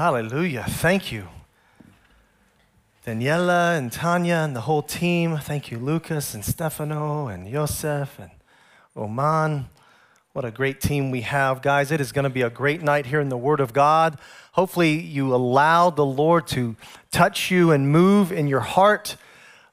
Hallelujah. Thank you. Daniela and Tanya and the whole team. Thank you, Lucas and Stefano and Yosef and Oman. What a great team we have, guys. It is going to be a great night here in the Word of God. Hopefully, you allowed the Lord to touch you and move in your heart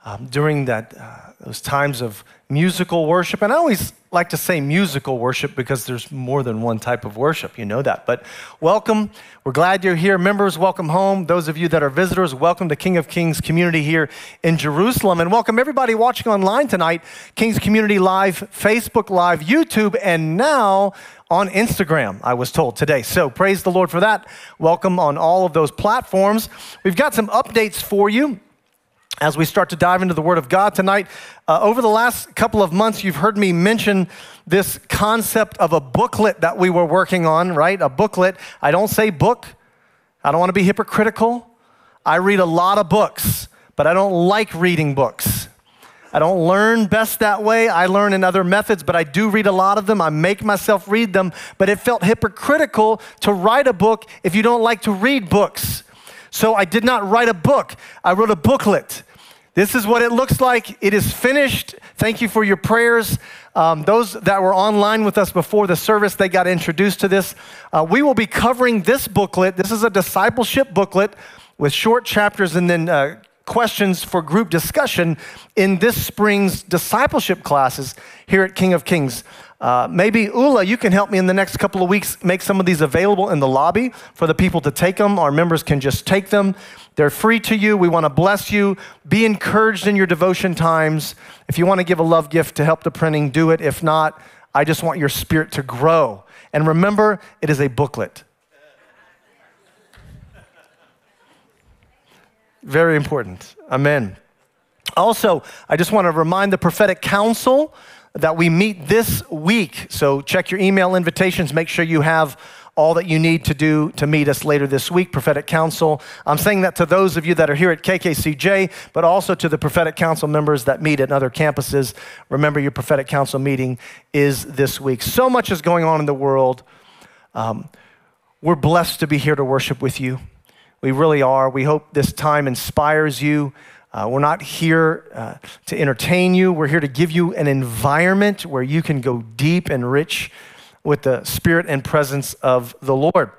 um, during that, uh, those times of musical worship. And I always like to say musical worship because there's more than one type of worship. You know that. But welcome. We're glad you're here. Members, welcome home. Those of you that are visitors, welcome to King of Kings community here in Jerusalem. And welcome everybody watching online tonight, King's Community Live, Facebook Live, YouTube, and now on Instagram, I was told today. So praise the Lord for that. Welcome on all of those platforms. We've got some updates for you as we start to dive into the Word of God tonight. Uh, over the last couple of months, you've heard me mention this concept of a booklet that we were working on, right? A booklet. I don't say book, I don't want to be hypocritical. I read a lot of books, but I don't like reading books. I don't learn best that way. I learn in other methods, but I do read a lot of them. I make myself read them, but it felt hypocritical to write a book if you don't like to read books. So I did not write a book, I wrote a booklet. This is what it looks like. It is finished. Thank you for your prayers. Um, those that were online with us before the service, they got introduced to this. Uh, we will be covering this booklet. This is a discipleship booklet with short chapters and then uh, questions for group discussion in this spring's discipleship classes here at King of Kings. Uh, maybe Ula, you can help me in the next couple of weeks make some of these available in the lobby for the people to take them. Our members can just take them. They're free to you. We want to bless you. Be encouraged in your devotion times. If you want to give a love gift to help the printing, do it. If not, I just want your spirit to grow. And remember, it is a booklet. Very important. Amen. Also, I just want to remind the prophetic council that we meet this week. So check your email invitations. Make sure you have all that you need to do to meet us later this week, Prophetic Council. I'm saying that to those of you that are here at KKCJ, but also to the Prophetic Council members that meet at other campuses. Remember, your Prophetic Council meeting is this week. So much is going on in the world. Um, we're blessed to be here to worship with you. We really are. We hope this time inspires you. Uh, we're not here uh, to entertain you. We're here to give you an environment where you can go deep and rich with the spirit and presence of the Lord.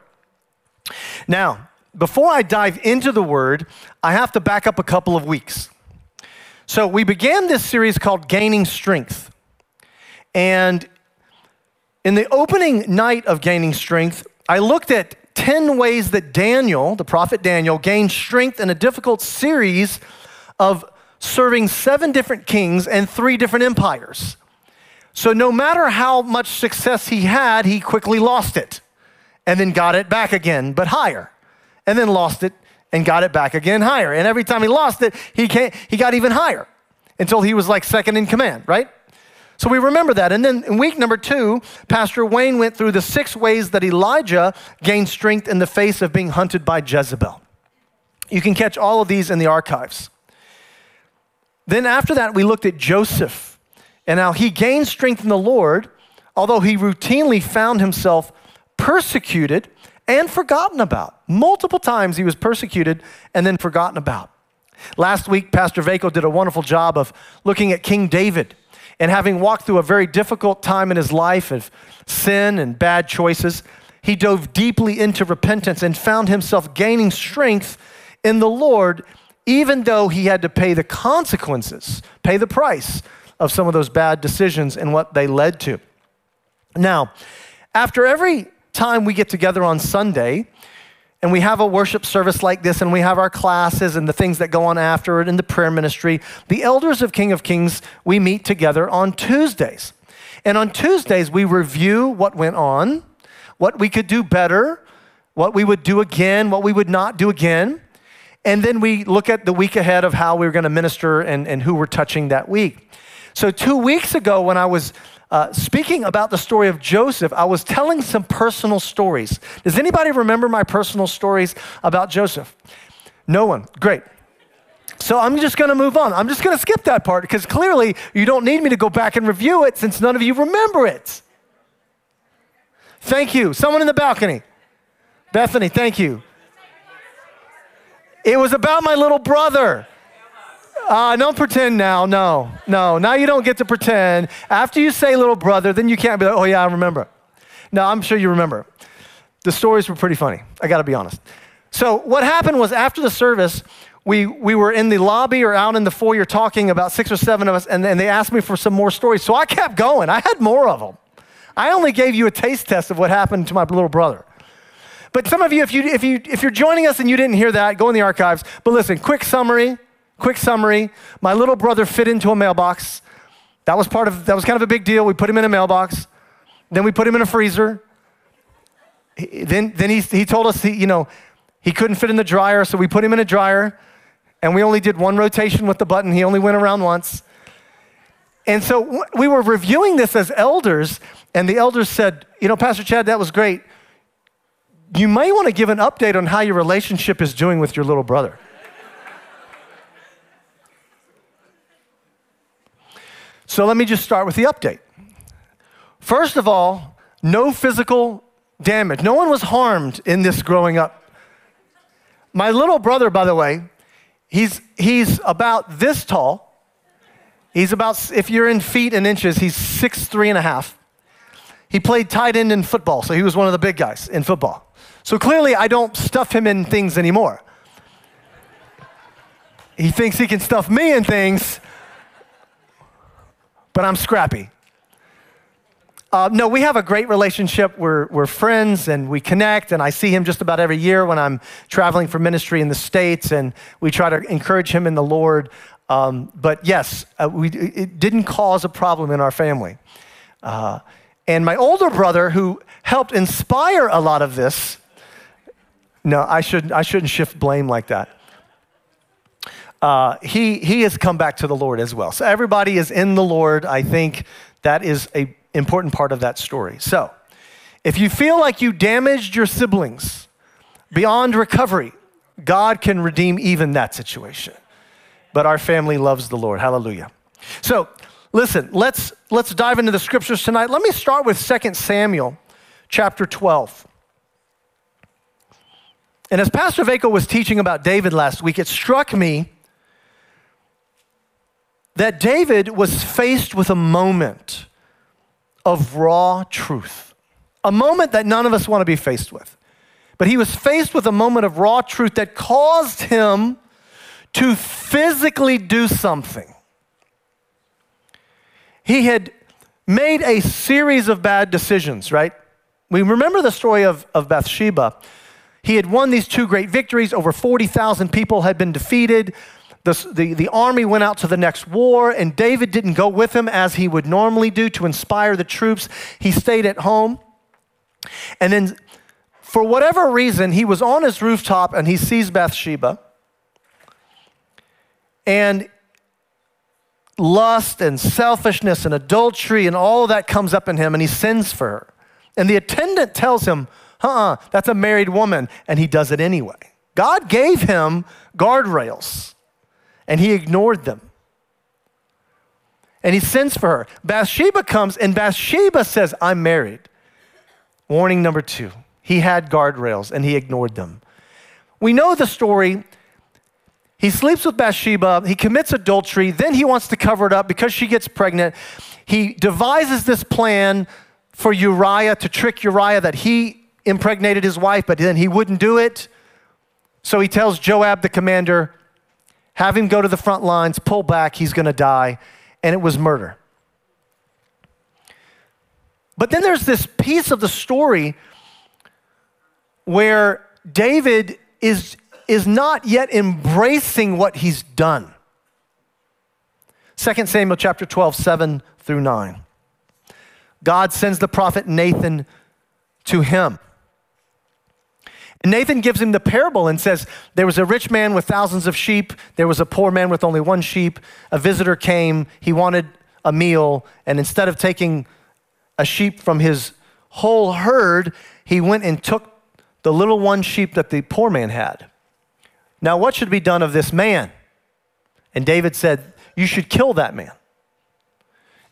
Now, before I dive into the word, I have to back up a couple of weeks. So, we began this series called Gaining Strength. And in the opening night of Gaining Strength, I looked at 10 ways that Daniel, the prophet Daniel, gained strength in a difficult series of serving seven different kings and three different empires. So, no matter how much success he had, he quickly lost it and then got it back again, but higher, and then lost it and got it back again higher. And every time he lost it, he, came, he got even higher until he was like second in command, right? So we remember that. And then in week number two, Pastor Wayne went through the six ways that Elijah gained strength in the face of being hunted by Jezebel. You can catch all of these in the archives. Then after that, we looked at Joseph and how he gained strength in the Lord, although he routinely found himself persecuted and forgotten about. Multiple times he was persecuted and then forgotten about. Last week, Pastor Vako did a wonderful job of looking at King David and having walked through a very difficult time in his life of sin and bad choices. He dove deeply into repentance and found himself gaining strength in the Lord, even though he had to pay the consequences, pay the price of some of those bad decisions and what they led to. Now, after every time we get together on Sunday, and we have a worship service like this, and we have our classes and the things that go on after it in the prayer ministry. The elders of King of Kings, we meet together on Tuesdays. And on Tuesdays, we review what went on, what we could do better, what we would do again, what we would not do again. And then we look at the week ahead of how we we're going to minister and, and who we're touching that week. So, two weeks ago, when I was uh, speaking about the story of Joseph, I was telling some personal stories. Does anybody remember my personal stories about Joseph? No one. Great. So I'm just going to move on. I'm just going to skip that part because clearly you don't need me to go back and review it since none of you remember it. Thank you. Someone in the balcony. Bethany, thank you. It was about my little brother. Uh, don't pretend now. No, no. Now you don't get to pretend. After you say little brother, then you can't be like, oh, yeah, I remember. No, I'm sure you remember. The stories were pretty funny. I got to be honest. So, what happened was after the service, we, we were in the lobby or out in the foyer talking about six or seven of us, and, and they asked me for some more stories. So I kept going. I had more of them. I only gave you a taste test of what happened to my little brother. But some of you, if, you, if, you, if you're joining us and you didn't hear that, go in the archives. But listen, quick summary, quick summary. My little brother fit into a mailbox. That was part of, that was kind of a big deal. We put him in a mailbox. Then we put him in a freezer. Then, then he, he told us, he, you know, he couldn't fit in the dryer, so we put him in a dryer. And we only did one rotation with the button. He only went around once. And so we were reviewing this as elders, and the elders said, You know, Pastor Chad, that was great you may want to give an update on how your relationship is doing with your little brother. so let me just start with the update. First of all, no physical damage. No one was harmed in this growing up. My little brother, by the way, he's, he's about this tall. He's about, if you're in feet and inches, he's six, three and a half. He played tight end in football, so he was one of the big guys in football. So clearly, I don't stuff him in things anymore. He thinks he can stuff me in things, but I'm scrappy. Uh, no, we have a great relationship. We're, we're friends and we connect, and I see him just about every year when I'm traveling for ministry in the States, and we try to encourage him in the Lord. Um, but yes, uh, we, it didn't cause a problem in our family. Uh, and my older brother, who helped inspire a lot of this, no, I shouldn't, I shouldn't shift blame like that. Uh, he, he has come back to the Lord as well. So everybody is in the Lord. I think that is an important part of that story. So if you feel like you damaged your siblings beyond recovery, God can redeem even that situation. But our family loves the Lord. Hallelujah. So listen, let's, let's dive into the scriptures tonight. Let me start with 2 Samuel chapter 12. And as Pastor Vako was teaching about David last week, it struck me that David was faced with a moment of raw truth, a moment that none of us want to be faced with. But he was faced with a moment of raw truth that caused him to physically do something. He had made a series of bad decisions, right? We remember the story of, of Bathsheba. He had won these two great victories. Over 40,000 people had been defeated. The, the, the, army went out to the next war, and David didn't go with him as he would normally do to inspire the troops. He stayed at home. And then, for whatever reason, he was on his rooftop and he sees Bathsheba. And lust and selfishness and adultery and all that comes up in him, and he sins for her. And the attendant tells him, uh-uh, that's a married woman, and he does it anyway. God gave him guardrails, and he ignored them. And he sends for her. Bathsheba comes, and Bathsheba says, I'm married. Warning number two he had guardrails, and he ignored them. We know the story. He sleeps with Bathsheba, he commits adultery, then he wants to cover it up because she gets pregnant. He devises this plan for Uriah to trick Uriah that he impregnated his wife, but then he wouldn't do it. So he tells Joab, the commander, have him go to the front lines, pull back, he's going to die. And it was murder. But then there's this piece of the story where David is, is not yet embracing what he's done. 2 Samuel chapter 12, 7 through 9. God sends the prophet Nathan to him. And Nathan gives him the parable and says, There was a rich man with thousands of sheep, there was a poor man with only one sheep. A visitor came, he wanted a meal, and instead of taking a sheep from his whole herd, he went and took the little one sheep that the poor man had. Now, what should be done of this man? And David said, You should kill that man.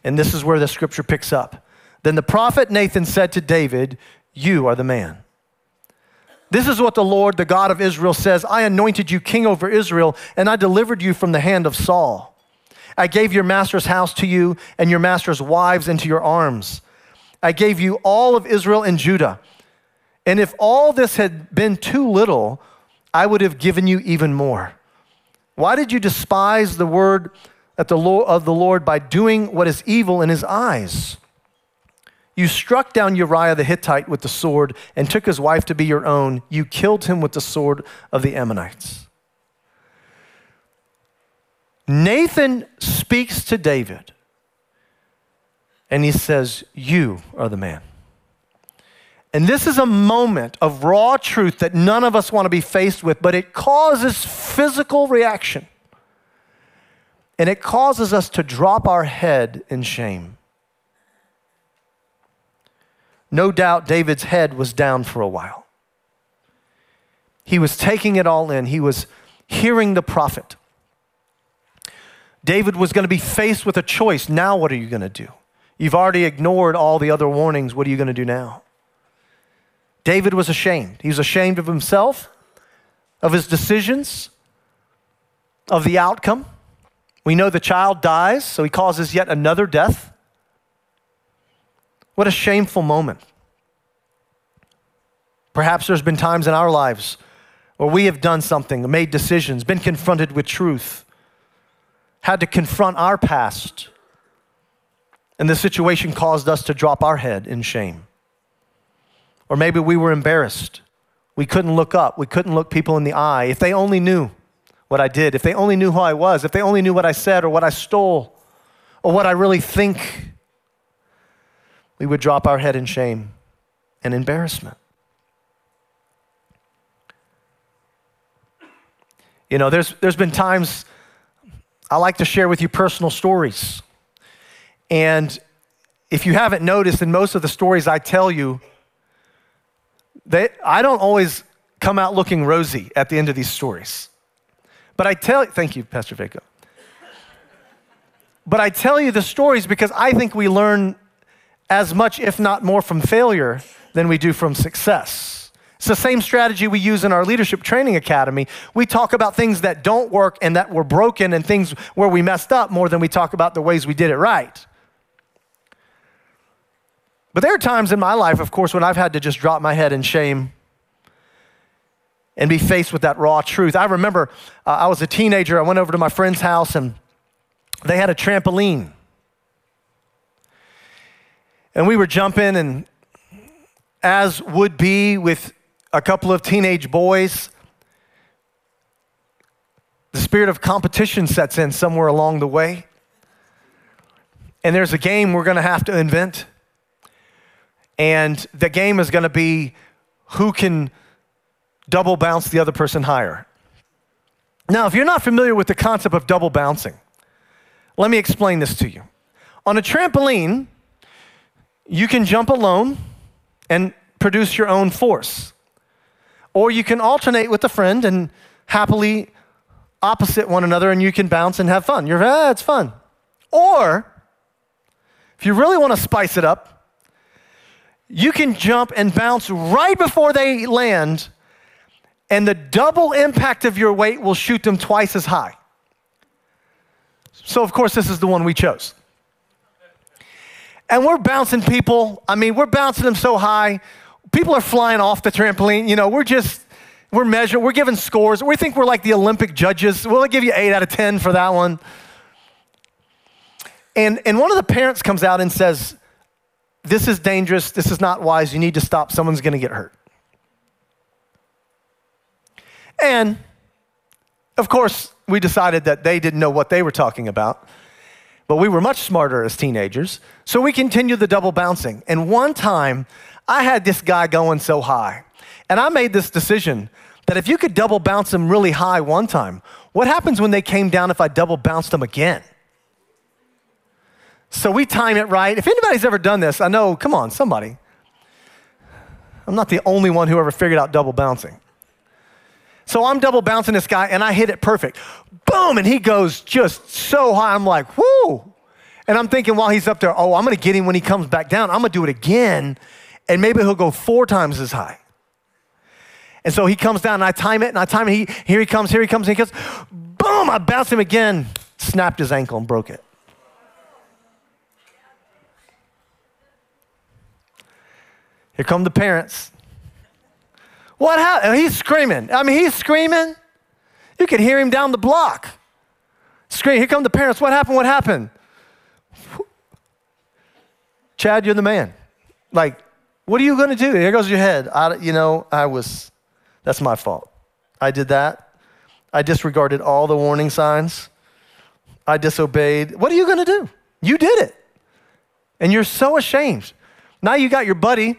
And this is where the scripture picks up. Then the prophet Nathan said to David, You are the man. This is what the Lord, the God of Israel, says I anointed you king over Israel, and I delivered you from the hand of Saul. I gave your master's house to you, and your master's wives into your arms. I gave you all of Israel and Judah. And if all this had been too little, I would have given you even more. Why did you despise the word of the Lord by doing what is evil in his eyes? You struck down Uriah the Hittite with the sword and took his wife to be your own. You killed him with the sword of the Ammonites. Nathan speaks to David and he says, You are the man. And this is a moment of raw truth that none of us want to be faced with, but it causes physical reaction. And it causes us to drop our head in shame. No doubt David's head was down for a while. He was taking it all in, he was hearing the prophet. David was going to be faced with a choice. Now, what are you going to do? You've already ignored all the other warnings. What are you going to do now? David was ashamed. He was ashamed of himself, of his decisions, of the outcome. We know the child dies, so he causes yet another death. What a shameful moment. Perhaps there's been times in our lives where we have done something, made decisions, been confronted with truth, had to confront our past, and the situation caused us to drop our head in shame. Or maybe we were embarrassed. We couldn't look up. We couldn't look people in the eye. If they only knew what I did, if they only knew who I was, if they only knew what I said or what I stole or what I really think we would drop our head in shame and embarrassment. You know, there's, there's been times I like to share with you personal stories. And if you haven't noticed, in most of the stories I tell you, they, I don't always come out looking rosy at the end of these stories. But I tell you, thank you, Pastor Vaco. But I tell you the stories because I think we learn as much, if not more, from failure than we do from success. It's the same strategy we use in our leadership training academy. We talk about things that don't work and that were broken and things where we messed up more than we talk about the ways we did it right. But there are times in my life, of course, when I've had to just drop my head in shame and be faced with that raw truth. I remember uh, I was a teenager. I went over to my friend's house and they had a trampoline. And we were jumping, and as would be with a couple of teenage boys, the spirit of competition sets in somewhere along the way. And there's a game we're going to have to invent. And the game is going to be who can double bounce the other person higher. Now, if you're not familiar with the concept of double bouncing, let me explain this to you. On a trampoline, you can jump alone and produce your own force. Or you can alternate with a friend and happily opposite one another and you can bounce and have fun. You're, ah, it's fun. Or, if you really want to spice it up, you can jump and bounce right before they land, and the double impact of your weight will shoot them twice as high. So, of course, this is the one we chose. And we're bouncing people. I mean, we're bouncing them so high. People are flying off the trampoline. You know, we're just, we're measuring, we're giving scores. We think we're like the Olympic judges. We'll give you eight out of 10 for that one. And, and one of the parents comes out and says, This is dangerous. This is not wise. You need to stop. Someone's going to get hurt. And of course, we decided that they didn't know what they were talking about. But we were much smarter as teenagers, so we continued the double bouncing. And one time, I had this guy going so high, and I made this decision that if you could double bounce them really high one time, what happens when they came down if I double bounced them again? So we time it right. If anybody's ever done this, I know, come on, somebody. I'm not the only one who ever figured out double bouncing. So I'm double bouncing this guy and I hit it perfect. Boom! And he goes just so high. I'm like, whoo! And I'm thinking while he's up there, oh, I'm gonna get him when he comes back down. I'm gonna do it again, and maybe he'll go four times as high. And so he comes down and I time it and I time it. He, here he comes, here he comes, and he goes, boom, I bounce him again, snapped his ankle and broke it. Here come the parents. What happened? Oh, he's screaming. I mean, he's screaming. You could hear him down the block. Scream. Here come the parents. What happened? What happened? Chad, you're the man. Like, what are you going to do? Here goes your head. I, you know, I was, that's my fault. I did that. I disregarded all the warning signs. I disobeyed. What are you going to do? You did it. And you're so ashamed. Now you got your buddy.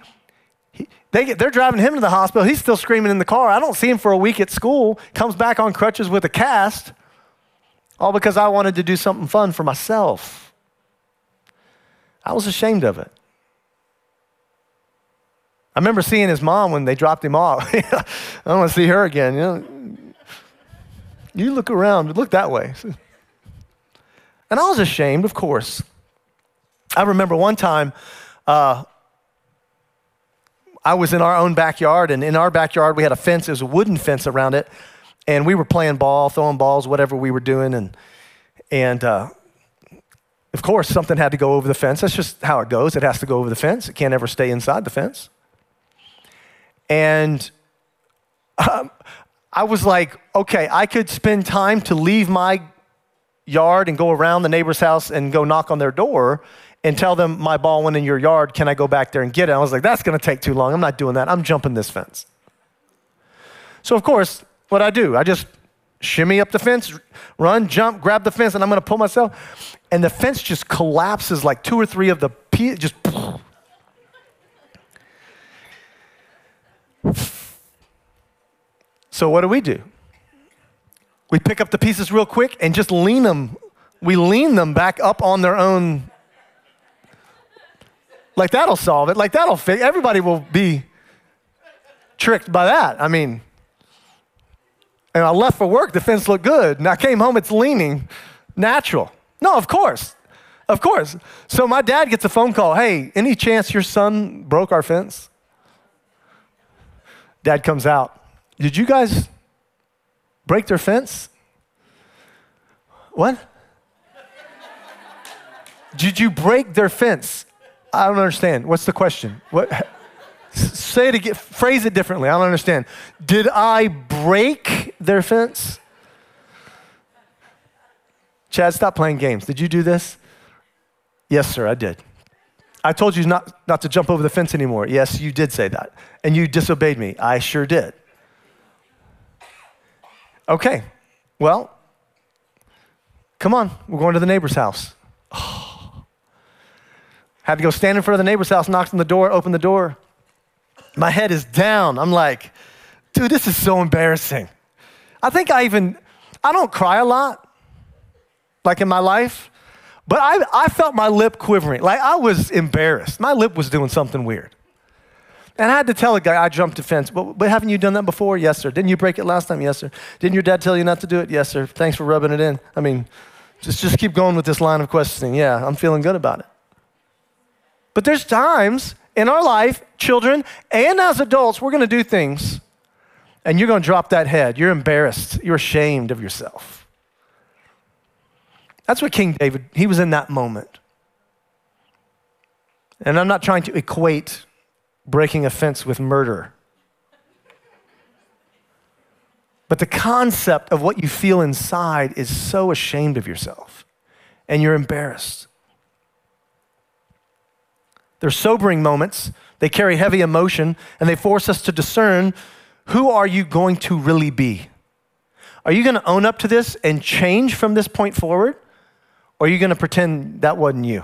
He, they they're driving him to the hospital. He's still screaming in the car. I don't see him for a week at school. Comes back on crutches with a cast. All because I wanted to do something fun for myself. I was ashamed of it. I remember seeing his mom when they dropped him off. I don't want to see her again. You know, you look around, look that way. And I was ashamed, of course. I remember one time uh, I was in our own backyard, and in our backyard we had a fence. It was a wooden fence around it, and we were playing ball, throwing balls, whatever we were doing, and and uh, of course something had to go over the fence. That's just how it goes. It has to go over the fence. It can't ever stay inside the fence. And um, I was like, okay, I could spend time to leave my yard and go around the neighbor's house and go knock on their door and tell them my ball went in your yard. Can I go back there and get it? I was like, that's going to take too long. I'm not doing that. I'm jumping this fence. So, of course, what I do, I just shimmy up the fence, run, jump, grab the fence, and I'm going to pull myself. And the fence just collapses like two or three of the pieces, just So, what do we do? We pick up the pieces real quick and just lean them. We lean them back up on their own. Like that'll solve it. Like that'll fit. Everybody will be tricked by that. I mean, and I left for work, the fence looked good. And I came home, it's leaning natural. No, of course. Of course. So my dad gets a phone call Hey, any chance your son broke our fence? Dad comes out. Did you guys break their fence? What? Did you break their fence? I don't understand. What's the question? What? Say it again. Phrase it differently. I don't understand. Did I break their fence? Chad, stop playing games. Did you do this? Yes, sir, I did. I told you not, not to jump over the fence anymore. Yes, you did say that. And you disobeyed me. I sure did. Okay, well, come on, we're going to the neighbor's house. Oh. Had to go stand in front of the neighbor's house, knocked on the door, opened the door. My head is down. I'm like, dude, this is so embarrassing. I think I even, I don't cry a lot, like in my life, but I, I felt my lip quivering. Like I was embarrassed. My lip was doing something weird. And I had to tell a guy, I jumped a fence. But, but haven't you done that before? Yes, sir. Didn't you break it last time? Yes, sir. Didn't your dad tell you not to do it? Yes, sir. Thanks for rubbing it in. I mean, just, just keep going with this line of questioning. Yeah, I'm feeling good about it. But there's times in our life, children and as adults, we're going to do things and you're going to drop that head. You're embarrassed. You're ashamed of yourself. That's what King David, he was in that moment. And I'm not trying to equate breaking a fence with murder. But the concept of what you feel inside is so ashamed of yourself and you're embarrassed. They're sobering moments, they carry heavy emotion, and they force us to discern who are you going to really be? Are you going to own up to this and change from this point forward? Or are you going to pretend that wasn't you?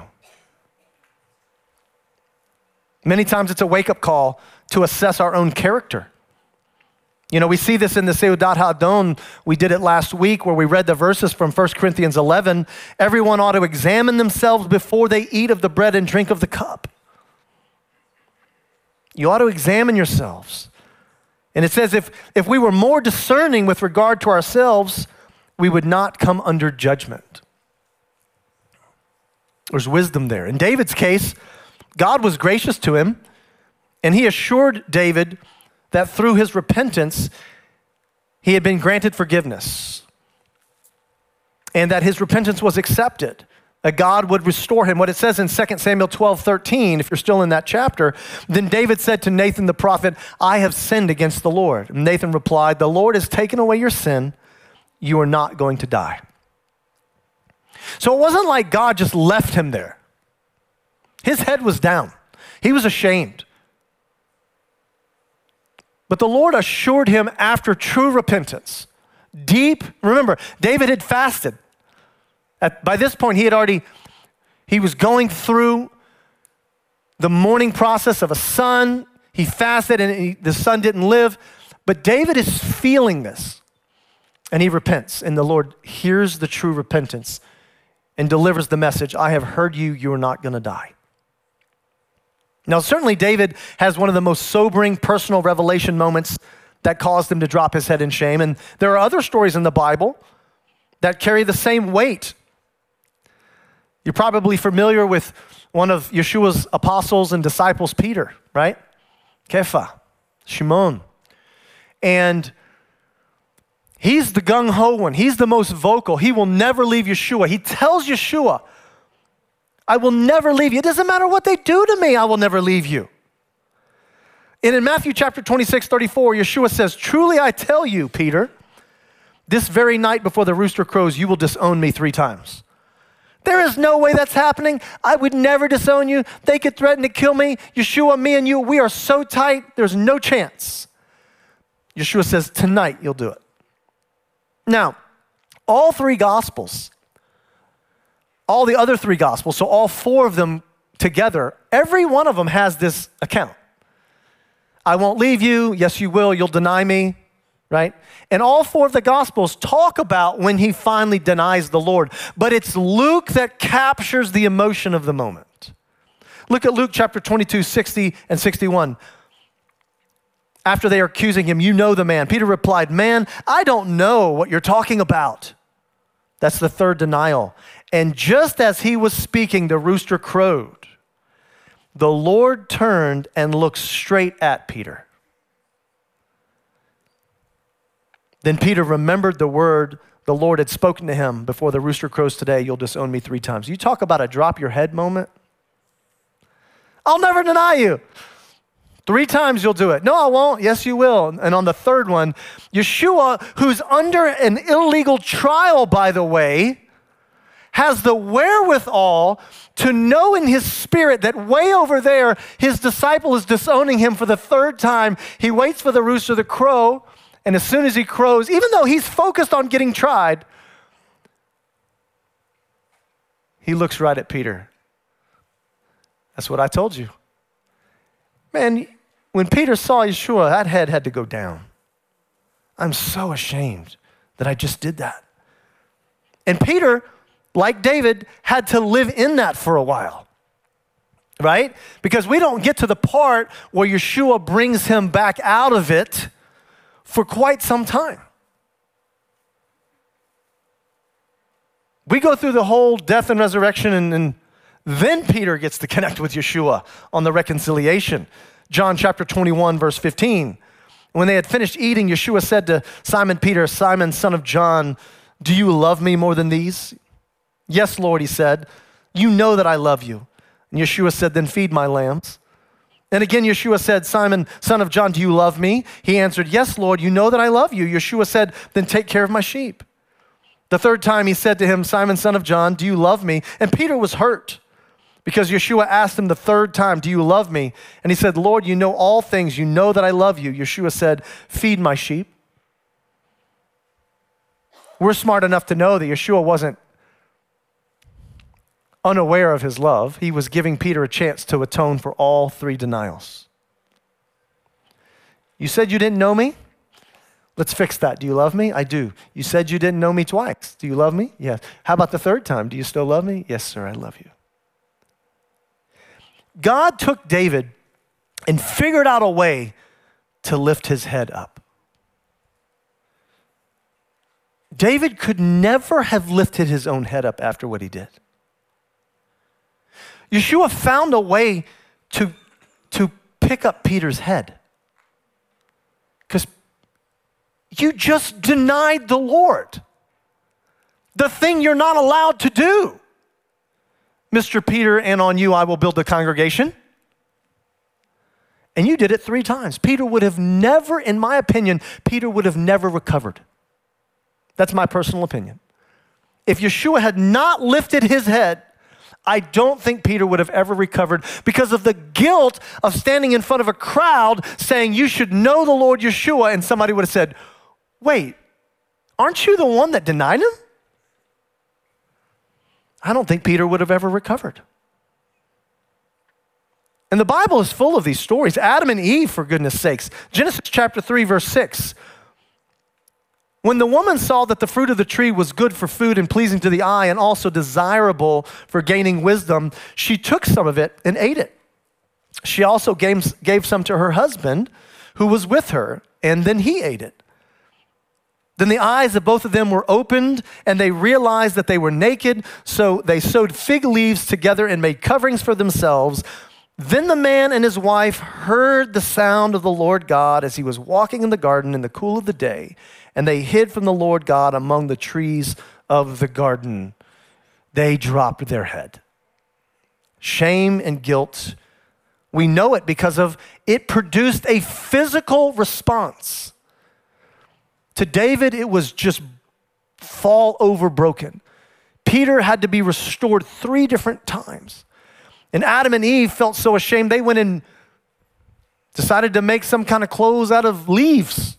Many times it's a wake up call to assess our own character. You know, we see this in the Seudat HaAdon. We did it last week where we read the verses from 1 Corinthians 11. Everyone ought to examine themselves before they eat of the bread and drink of the cup. You ought to examine yourselves. And it says if, if we were more discerning with regard to ourselves, we would not come under judgment. There's wisdom there. In David's case, God was gracious to him, and he assured David that through his repentance, he had been granted forgiveness and that his repentance was accepted that God would restore him. What it says in 2 Samuel 12, 13, if you're still in that chapter, then David said to Nathan the prophet, I have sinned against the Lord. And Nathan replied, The Lord has taken away your sin. You are not going to die. So it wasn't like God just left him there. His head was down, he was ashamed. But the Lord assured him after true repentance, deep, remember, David had fasted. At, by this point, he had already, he was going through the mourning process of a son. He fasted and he, the son didn't live. But David is feeling this and he repents. And the Lord hears the true repentance and delivers the message I have heard you, you are not going to die. Now, certainly, David has one of the most sobering personal revelation moments that caused him to drop his head in shame. And there are other stories in the Bible that carry the same weight you're probably familiar with one of Yeshua's apostles and disciples, Peter, right? Kepha, Shimon. And he's the gung ho one, he's the most vocal. He will never leave Yeshua. He tells Yeshua, I will never leave you. It doesn't matter what they do to me, I will never leave you. And in Matthew chapter 26, 34, Yeshua says, Truly I tell you, Peter, this very night before the rooster crows, you will disown me three times. There is no way that's happening. I would never disown you. They could threaten to kill me. Yeshua, me and you, we are so tight, there's no chance. Yeshua says, Tonight you'll do it. Now, all three gospels, all the other three gospels, so all four of them together, every one of them has this account. I won't leave you. Yes, you will. You'll deny me right? And all four of the Gospels talk about when he finally denies the Lord, but it's Luke that captures the emotion of the moment. Look at Luke chapter 22, 60 and 61. After they are accusing him, you know the man. Peter replied, Man, I don't know what you're talking about. That's the third denial. And just as he was speaking, the rooster crowed. The Lord turned and looked straight at Peter. Then Peter remembered the word the Lord had spoken to him before the rooster crows today, you'll disown me three times. You talk about a drop your head moment. I'll never deny you. Three times you'll do it. No, I won't. Yes, you will. And on the third one, Yeshua, who's under an illegal trial, by the way, has the wherewithal to know in his spirit that way over there, his disciple is disowning him for the third time. He waits for the rooster to crow. And as soon as he crows, even though he's focused on getting tried, he looks right at Peter. That's what I told you. Man, when Peter saw Yeshua, that head had to go down. I'm so ashamed that I just did that. And Peter, like David, had to live in that for a while, right? Because we don't get to the part where Yeshua brings him back out of it for quite some time. We go through the whole death and resurrection, and, and then Peter gets to connect with Yeshua on the reconciliation. John chapter 21, verse 15. When they had finished eating, Yeshua said to Simon Peter, Simon, son of John, Do you love me more than these? Yes, Lord, he said. You know that I love you. And Yeshua said, Then feed my lambs. And again, Yeshua said, Simon, son of John, do you love me? He answered, Yes, Lord, you know that I love you. Yeshua said, Then take care of my sheep. The third time he said to him, Simon, son of John, do you love me? And Peter was hurt because Yeshua asked him the third time, Do you love me? And he said, Lord, you know all things. You know that I love you. Yeshua said, Feed my sheep. We're smart enough to know that Yeshua wasn't unaware of his love, he was giving Peter a chance to atone for all three denials. You said you didn't know me? Let's fix that. Do you love me? I do. You said you didn't know me twice. Do you love me? Yes. How about the third time? Do you still love me? Yes, sir, I love you. God took David and figured out a way to lift his head up. David could never have lifted his own head up after what he did. Yeshua found a way to, to pick up Peter's head. Because you just denied the Lord, the thing you're not allowed to do. Mr. Peter, and on you I will build the congregation. And you did it three times. Peter would have never, in my opinion, Peter would have never recovered. That's my personal opinion. If Yeshua had not lifted his head, I don't think Peter would have ever recovered because of the guilt of standing in front of a crowd saying, You should know the Lord Yeshua. And somebody would have said, Wait, aren't you the one that denied him? I don't think Peter would have ever recovered. And the Bible is full of these stories. Adam and Eve, for goodness sakes. Genesis chapter 3, verse 6. When the woman saw that the fruit of the tree was good for food and pleasing to the eye and also desirable for gaining wisdom, she took some of it and ate it. She also gave, gave some to her husband who was with her, and then he ate it. Then the eyes of both of them were opened, and they realized that they were naked, so they sewed fig leaves together and made coverings for themselves. Then the man and his wife heard the sound of the Lord God as he was walking in the garden in the cool of the day, and they hid from the Lord God among the trees of the garden. They dropped their head. Shame and guilt. We know it because of it produced a physical response. To David, it was just fall over broken. Peter had to be restored three different times. And Adam and Eve felt so ashamed, they went and decided to make some kind of clothes out of leaves.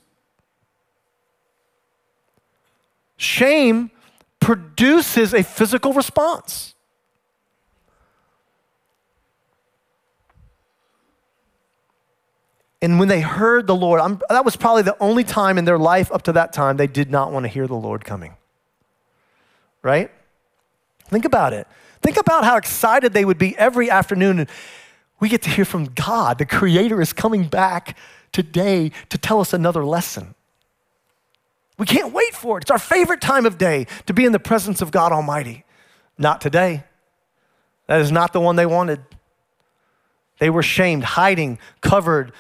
Shame produces a physical response. And when they heard the Lord, I'm, that was probably the only time in their life up to that time they did not want to hear the Lord coming. Right? Think about it. Think about how excited they would be every afternoon. We get to hear from God. The Creator is coming back today to tell us another lesson. We can't wait for it. It's our favorite time of day to be in the presence of God Almighty. Not today. That is not the one they wanted. They were shamed, hiding, covered,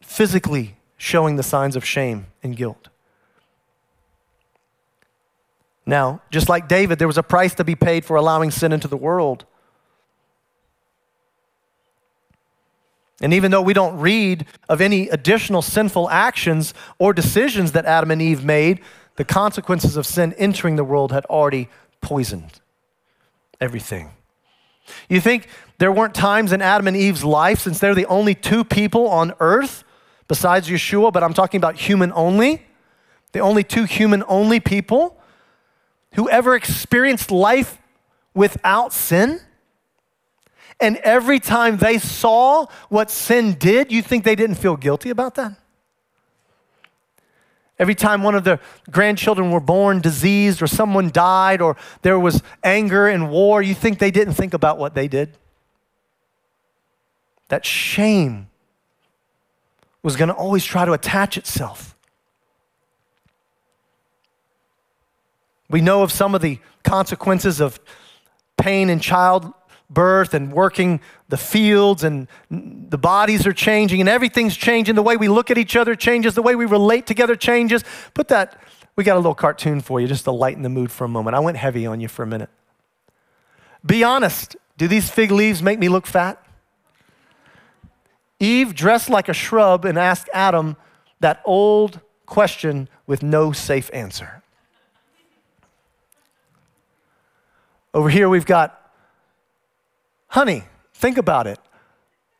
physically showing the signs of shame and guilt. Now, just like David, there was a price to be paid for allowing sin into the world. And even though we don't read of any additional sinful actions or decisions that Adam and Eve made, the consequences of sin entering the world had already poisoned everything. You think there weren't times in Adam and Eve's life, since they're the only two people on earth besides Yeshua, but I'm talking about human only, the only two human only people who ever experienced life without sin? And every time they saw what sin did, you think they didn't feel guilty about that? Every time one of their grandchildren were born diseased or someone died or there was anger and war, you think they didn't think about what they did? That shame was going to always try to attach itself. We know of some of the consequences of pain in childbirth and working the fields, and the bodies are changing, and everything's changing. The way we look at each other changes, the way we relate together changes. Put that, we got a little cartoon for you just to lighten the mood for a moment. I went heavy on you for a minute. Be honest. Do these fig leaves make me look fat? Eve dressed like a shrub and asked Adam that old question with no safe answer. Over here, we've got honey. Think about it.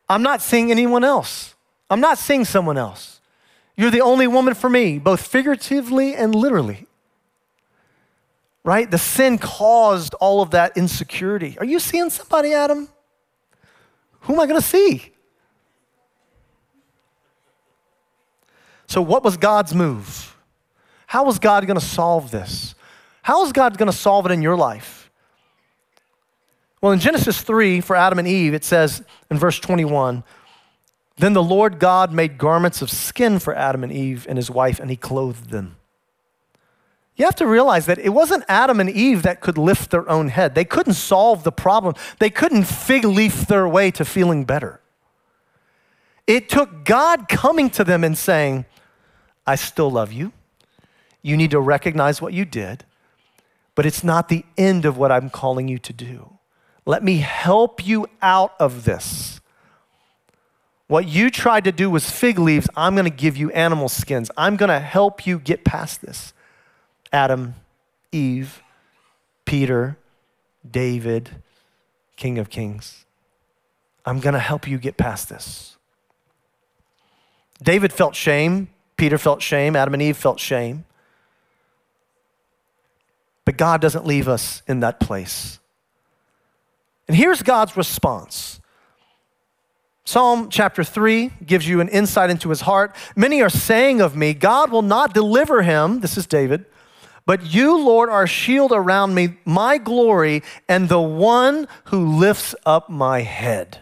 I'm not seeing anyone else. I'm not seeing someone else. You're the only woman for me, both figuratively and literally. Right? The sin caused all of that insecurity. Are you seeing somebody, Adam? Who am I going to see? So, what was God's move? How was God going to solve this? How is God going to solve it in your life? Well, in Genesis 3, for Adam and Eve, it says in verse 21 Then the Lord God made garments of skin for Adam and Eve and his wife, and he clothed them. You have to realize that it wasn't Adam and Eve that could lift their own head. They couldn't solve the problem, they couldn't fig leaf their way to feeling better. It took God coming to them and saying, I still love you. You need to recognize what you did, but it's not the end of what I'm calling you to do. Let me help you out of this. What you tried to do was fig leaves. I'm going to give you animal skins. I'm going to help you get past this. Adam, Eve, Peter, David, King of Kings. I'm going to help you get past this. David felt shame. Peter felt shame. Adam and Eve felt shame. But God doesn't leave us in that place. And here's God's response Psalm chapter 3 gives you an insight into his heart. Many are saying of me, God will not deliver him. This is David. But you, Lord, are shield around me, my glory, and the one who lifts up my head.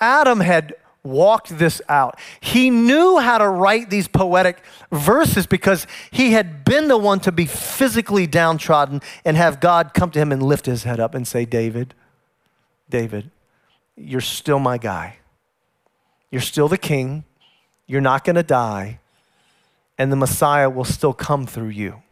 Adam had walked this out. He knew how to write these poetic verses because he had been the one to be physically downtrodden and have God come to him and lift his head up and say, David, David, you're still my guy. You're still the king. You're not going to die. And the Messiah will still come through you.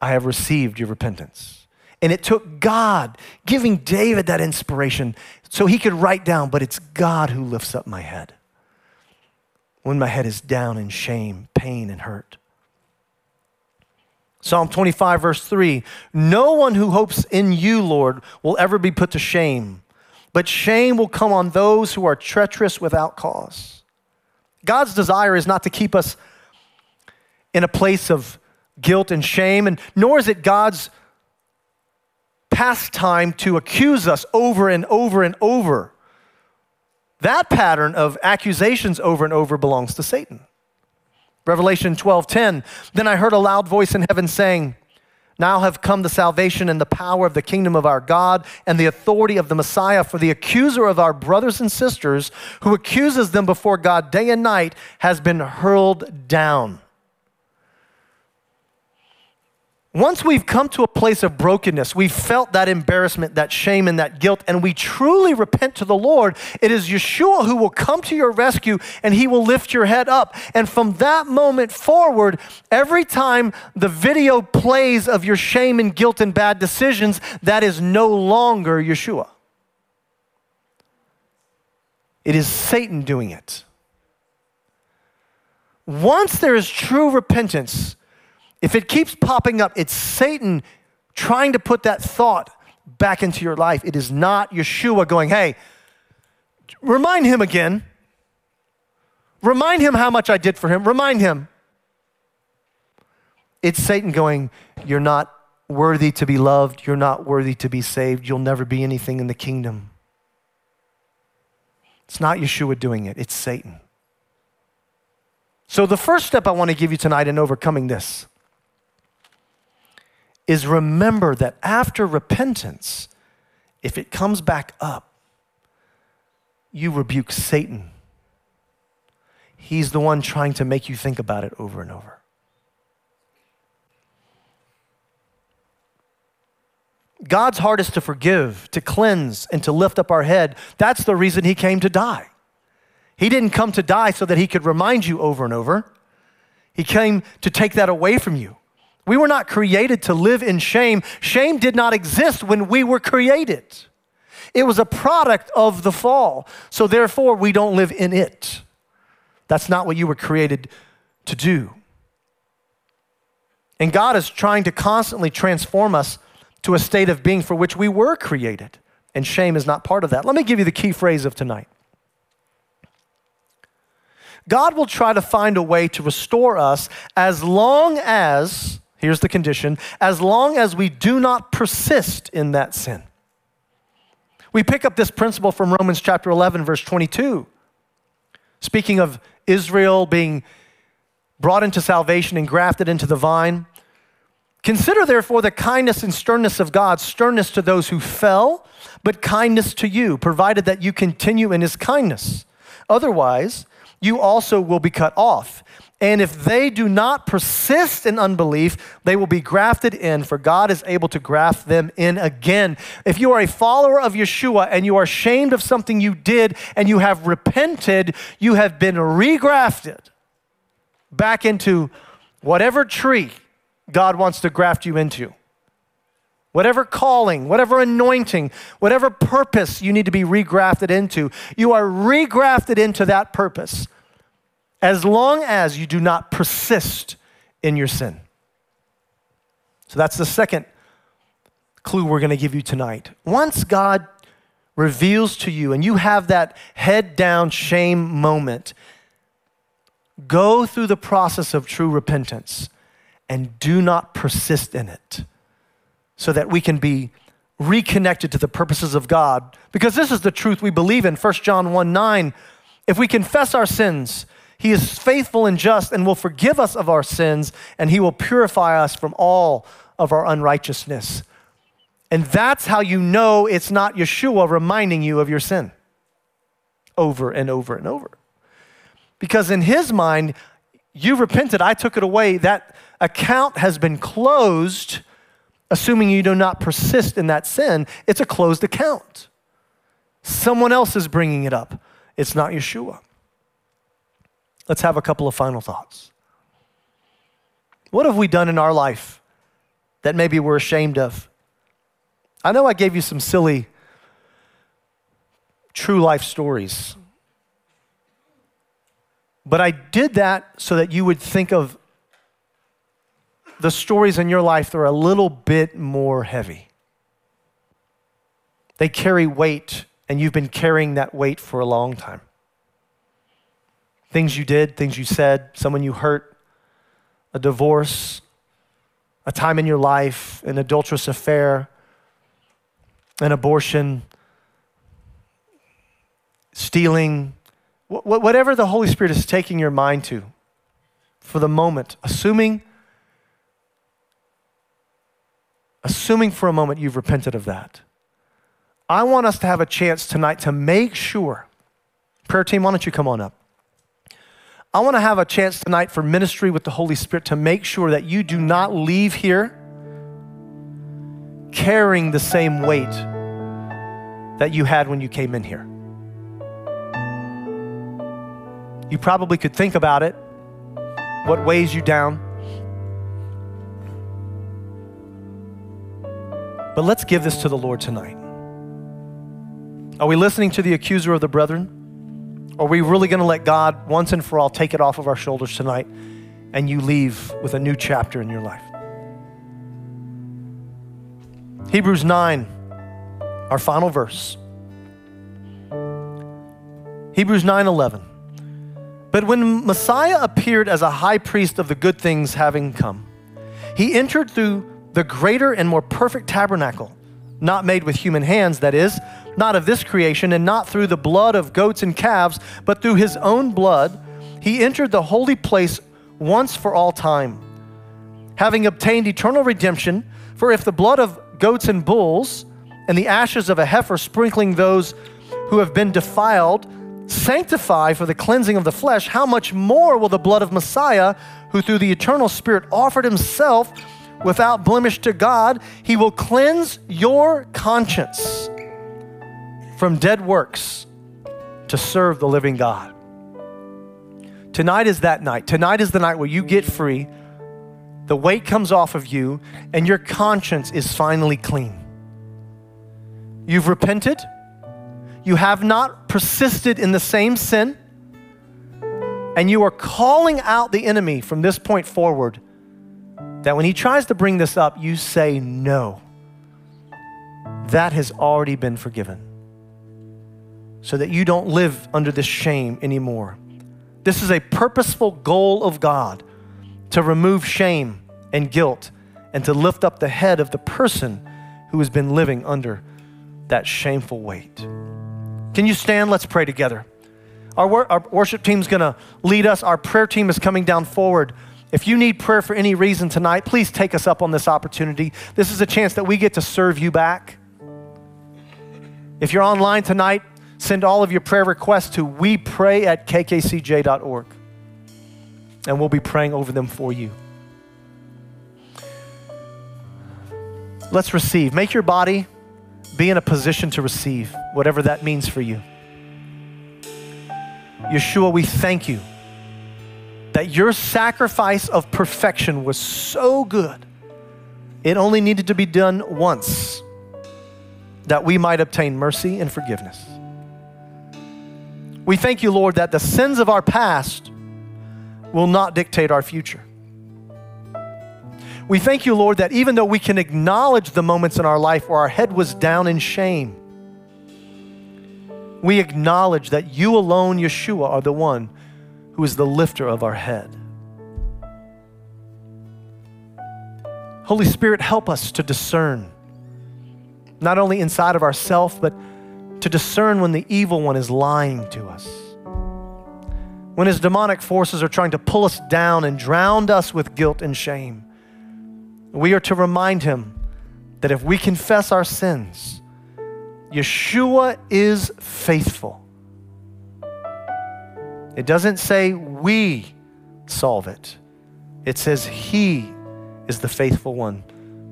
I have received your repentance. And it took God giving David that inspiration so he could write down, but it's God who lifts up my head when my head is down in shame, pain, and hurt. Psalm 25, verse 3 No one who hopes in you, Lord, will ever be put to shame, but shame will come on those who are treacherous without cause. God's desire is not to keep us in a place of guilt and shame, and nor is it God's pastime to accuse us over and over and over. That pattern of accusations over and over belongs to Satan. Revelation 12:10 Then I heard a loud voice in heaven saying, now have come the salvation and the power of the kingdom of our God and the authority of the Messiah, for the accuser of our brothers and sisters, who accuses them before God day and night, has been hurled down. Once we've come to a place of brokenness, we've felt that embarrassment, that shame, and that guilt, and we truly repent to the Lord, it is Yeshua who will come to your rescue and he will lift your head up. And from that moment forward, every time the video plays of your shame and guilt and bad decisions, that is no longer Yeshua. It is Satan doing it. Once there is true repentance, if it keeps popping up, it's Satan trying to put that thought back into your life. It is not Yeshua going, hey, remind him again. Remind him how much I did for him. Remind him. It's Satan going, You're not worthy to be loved. You're not worthy to be saved. You'll never be anything in the kingdom. It's not Yeshua doing it, it's Satan. So, the first step I want to give you tonight in overcoming this is remember that after repentance, if it comes back up, you rebuke Satan. He's the one trying to make you think about it over and over. God's heart is to forgive, to cleanse, and to lift up our head. That's the reason He came to die. He didn't come to die so that He could remind you over and over. He came to take that away from you. We were not created to live in shame. Shame did not exist when we were created. It was a product of the fall. So therefore, we don't live in it. That's not what you were created to do. And God is trying to constantly transform us to a state of being for which we were created. And shame is not part of that. Let me give you the key phrase of tonight God will try to find a way to restore us as long as Here's the condition as long as we do not persist in that sin. We pick up this principle from Romans chapter 11, verse 22. Speaking of Israel being brought into salvation and grafted into the vine. Consider therefore the kindness and sternness of God, sternness to those who fell, but kindness to you, provided that you continue in his kindness. Otherwise, you also will be cut off. And if they do not persist in unbelief, they will be grafted in, for God is able to graft them in again. If you are a follower of Yeshua and you are ashamed of something you did and you have repented, you have been regrafted back into whatever tree God wants to graft you into. Whatever calling, whatever anointing, whatever purpose you need to be regrafted into, you are regrafted into that purpose as long as you do not persist in your sin. So that's the second clue we're going to give you tonight. Once God reveals to you and you have that head down shame moment, go through the process of true repentance and do not persist in it so that we can be reconnected to the purposes of God. Because this is the truth we believe in. 1 John 1 9. If we confess our sins, he is faithful and just and will forgive us of our sins, and He will purify us from all of our unrighteousness. And that's how you know it's not Yeshua reminding you of your sin over and over and over. Because in His mind, you repented, I took it away. That account has been closed, assuming you do not persist in that sin. It's a closed account. Someone else is bringing it up, it's not Yeshua. Let's have a couple of final thoughts. What have we done in our life that maybe we're ashamed of? I know I gave you some silly true life stories, but I did that so that you would think of the stories in your life that are a little bit more heavy. They carry weight, and you've been carrying that weight for a long time. Things you did, things you said, someone you hurt, a divorce, a time in your life, an adulterous affair, an abortion, stealing, whatever the Holy Spirit is taking your mind to for the moment, assuming assuming for a moment you've repented of that. I want us to have a chance tonight to make sure. Prayer team, why don't you come on up? I want to have a chance tonight for ministry with the Holy Spirit to make sure that you do not leave here carrying the same weight that you had when you came in here. You probably could think about it, what weighs you down. But let's give this to the Lord tonight. Are we listening to the accuser of the brethren? Are we really going to let God once and for all take it off of our shoulders tonight and you leave with a new chapter in your life? Hebrews 9, our final verse. Hebrews 9 11. But when Messiah appeared as a high priest of the good things having come, he entered through the greater and more perfect tabernacle, not made with human hands, that is, not of this creation, and not through the blood of goats and calves, but through his own blood, he entered the holy place once for all time, having obtained eternal redemption. For if the blood of goats and bulls and the ashes of a heifer sprinkling those who have been defiled sanctify for the cleansing of the flesh, how much more will the blood of Messiah, who through the eternal Spirit offered himself without blemish to God, he will cleanse your conscience from dead works to serve the living God. Tonight is that night. Tonight is the night where you get free, the weight comes off of you, and your conscience is finally clean. You've repented, you have not persisted in the same sin, and you are calling out the enemy from this point forward. That when he tries to bring this up, you say no. That has already been forgiven so that you don't live under this shame anymore. This is a purposeful goal of God to remove shame and guilt and to lift up the head of the person who has been living under that shameful weight. Can you stand? Let's pray together. Our, wor- our worship team is going to lead us. Our prayer team is coming down forward. If you need prayer for any reason tonight, please take us up on this opportunity. This is a chance that we get to serve you back. If you're online tonight, Send all of your prayer requests to we pray at kkcj.org. and we'll be praying over them for you. Let's receive. Make your body be in a position to receive, whatever that means for you. Yeshua, we thank you that your sacrifice of perfection was so good, it only needed to be done once that we might obtain mercy and forgiveness. We thank you, Lord, that the sins of our past will not dictate our future. We thank you, Lord, that even though we can acknowledge the moments in our life where our head was down in shame, we acknowledge that you alone, Yeshua, are the one who is the lifter of our head. Holy Spirit, help us to discern, not only inside of ourselves, but to discern when the evil one is lying to us. When his demonic forces are trying to pull us down and drown us with guilt and shame. We are to remind him that if we confess our sins, Yeshua is faithful. It doesn't say we solve it, it says he is the faithful one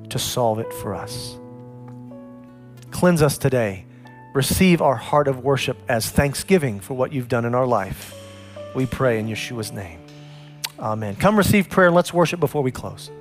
to solve it for us. Cleanse us today. Receive our heart of worship as thanksgiving for what you've done in our life. We pray in Yeshua's name. Amen. Come receive prayer and let's worship before we close.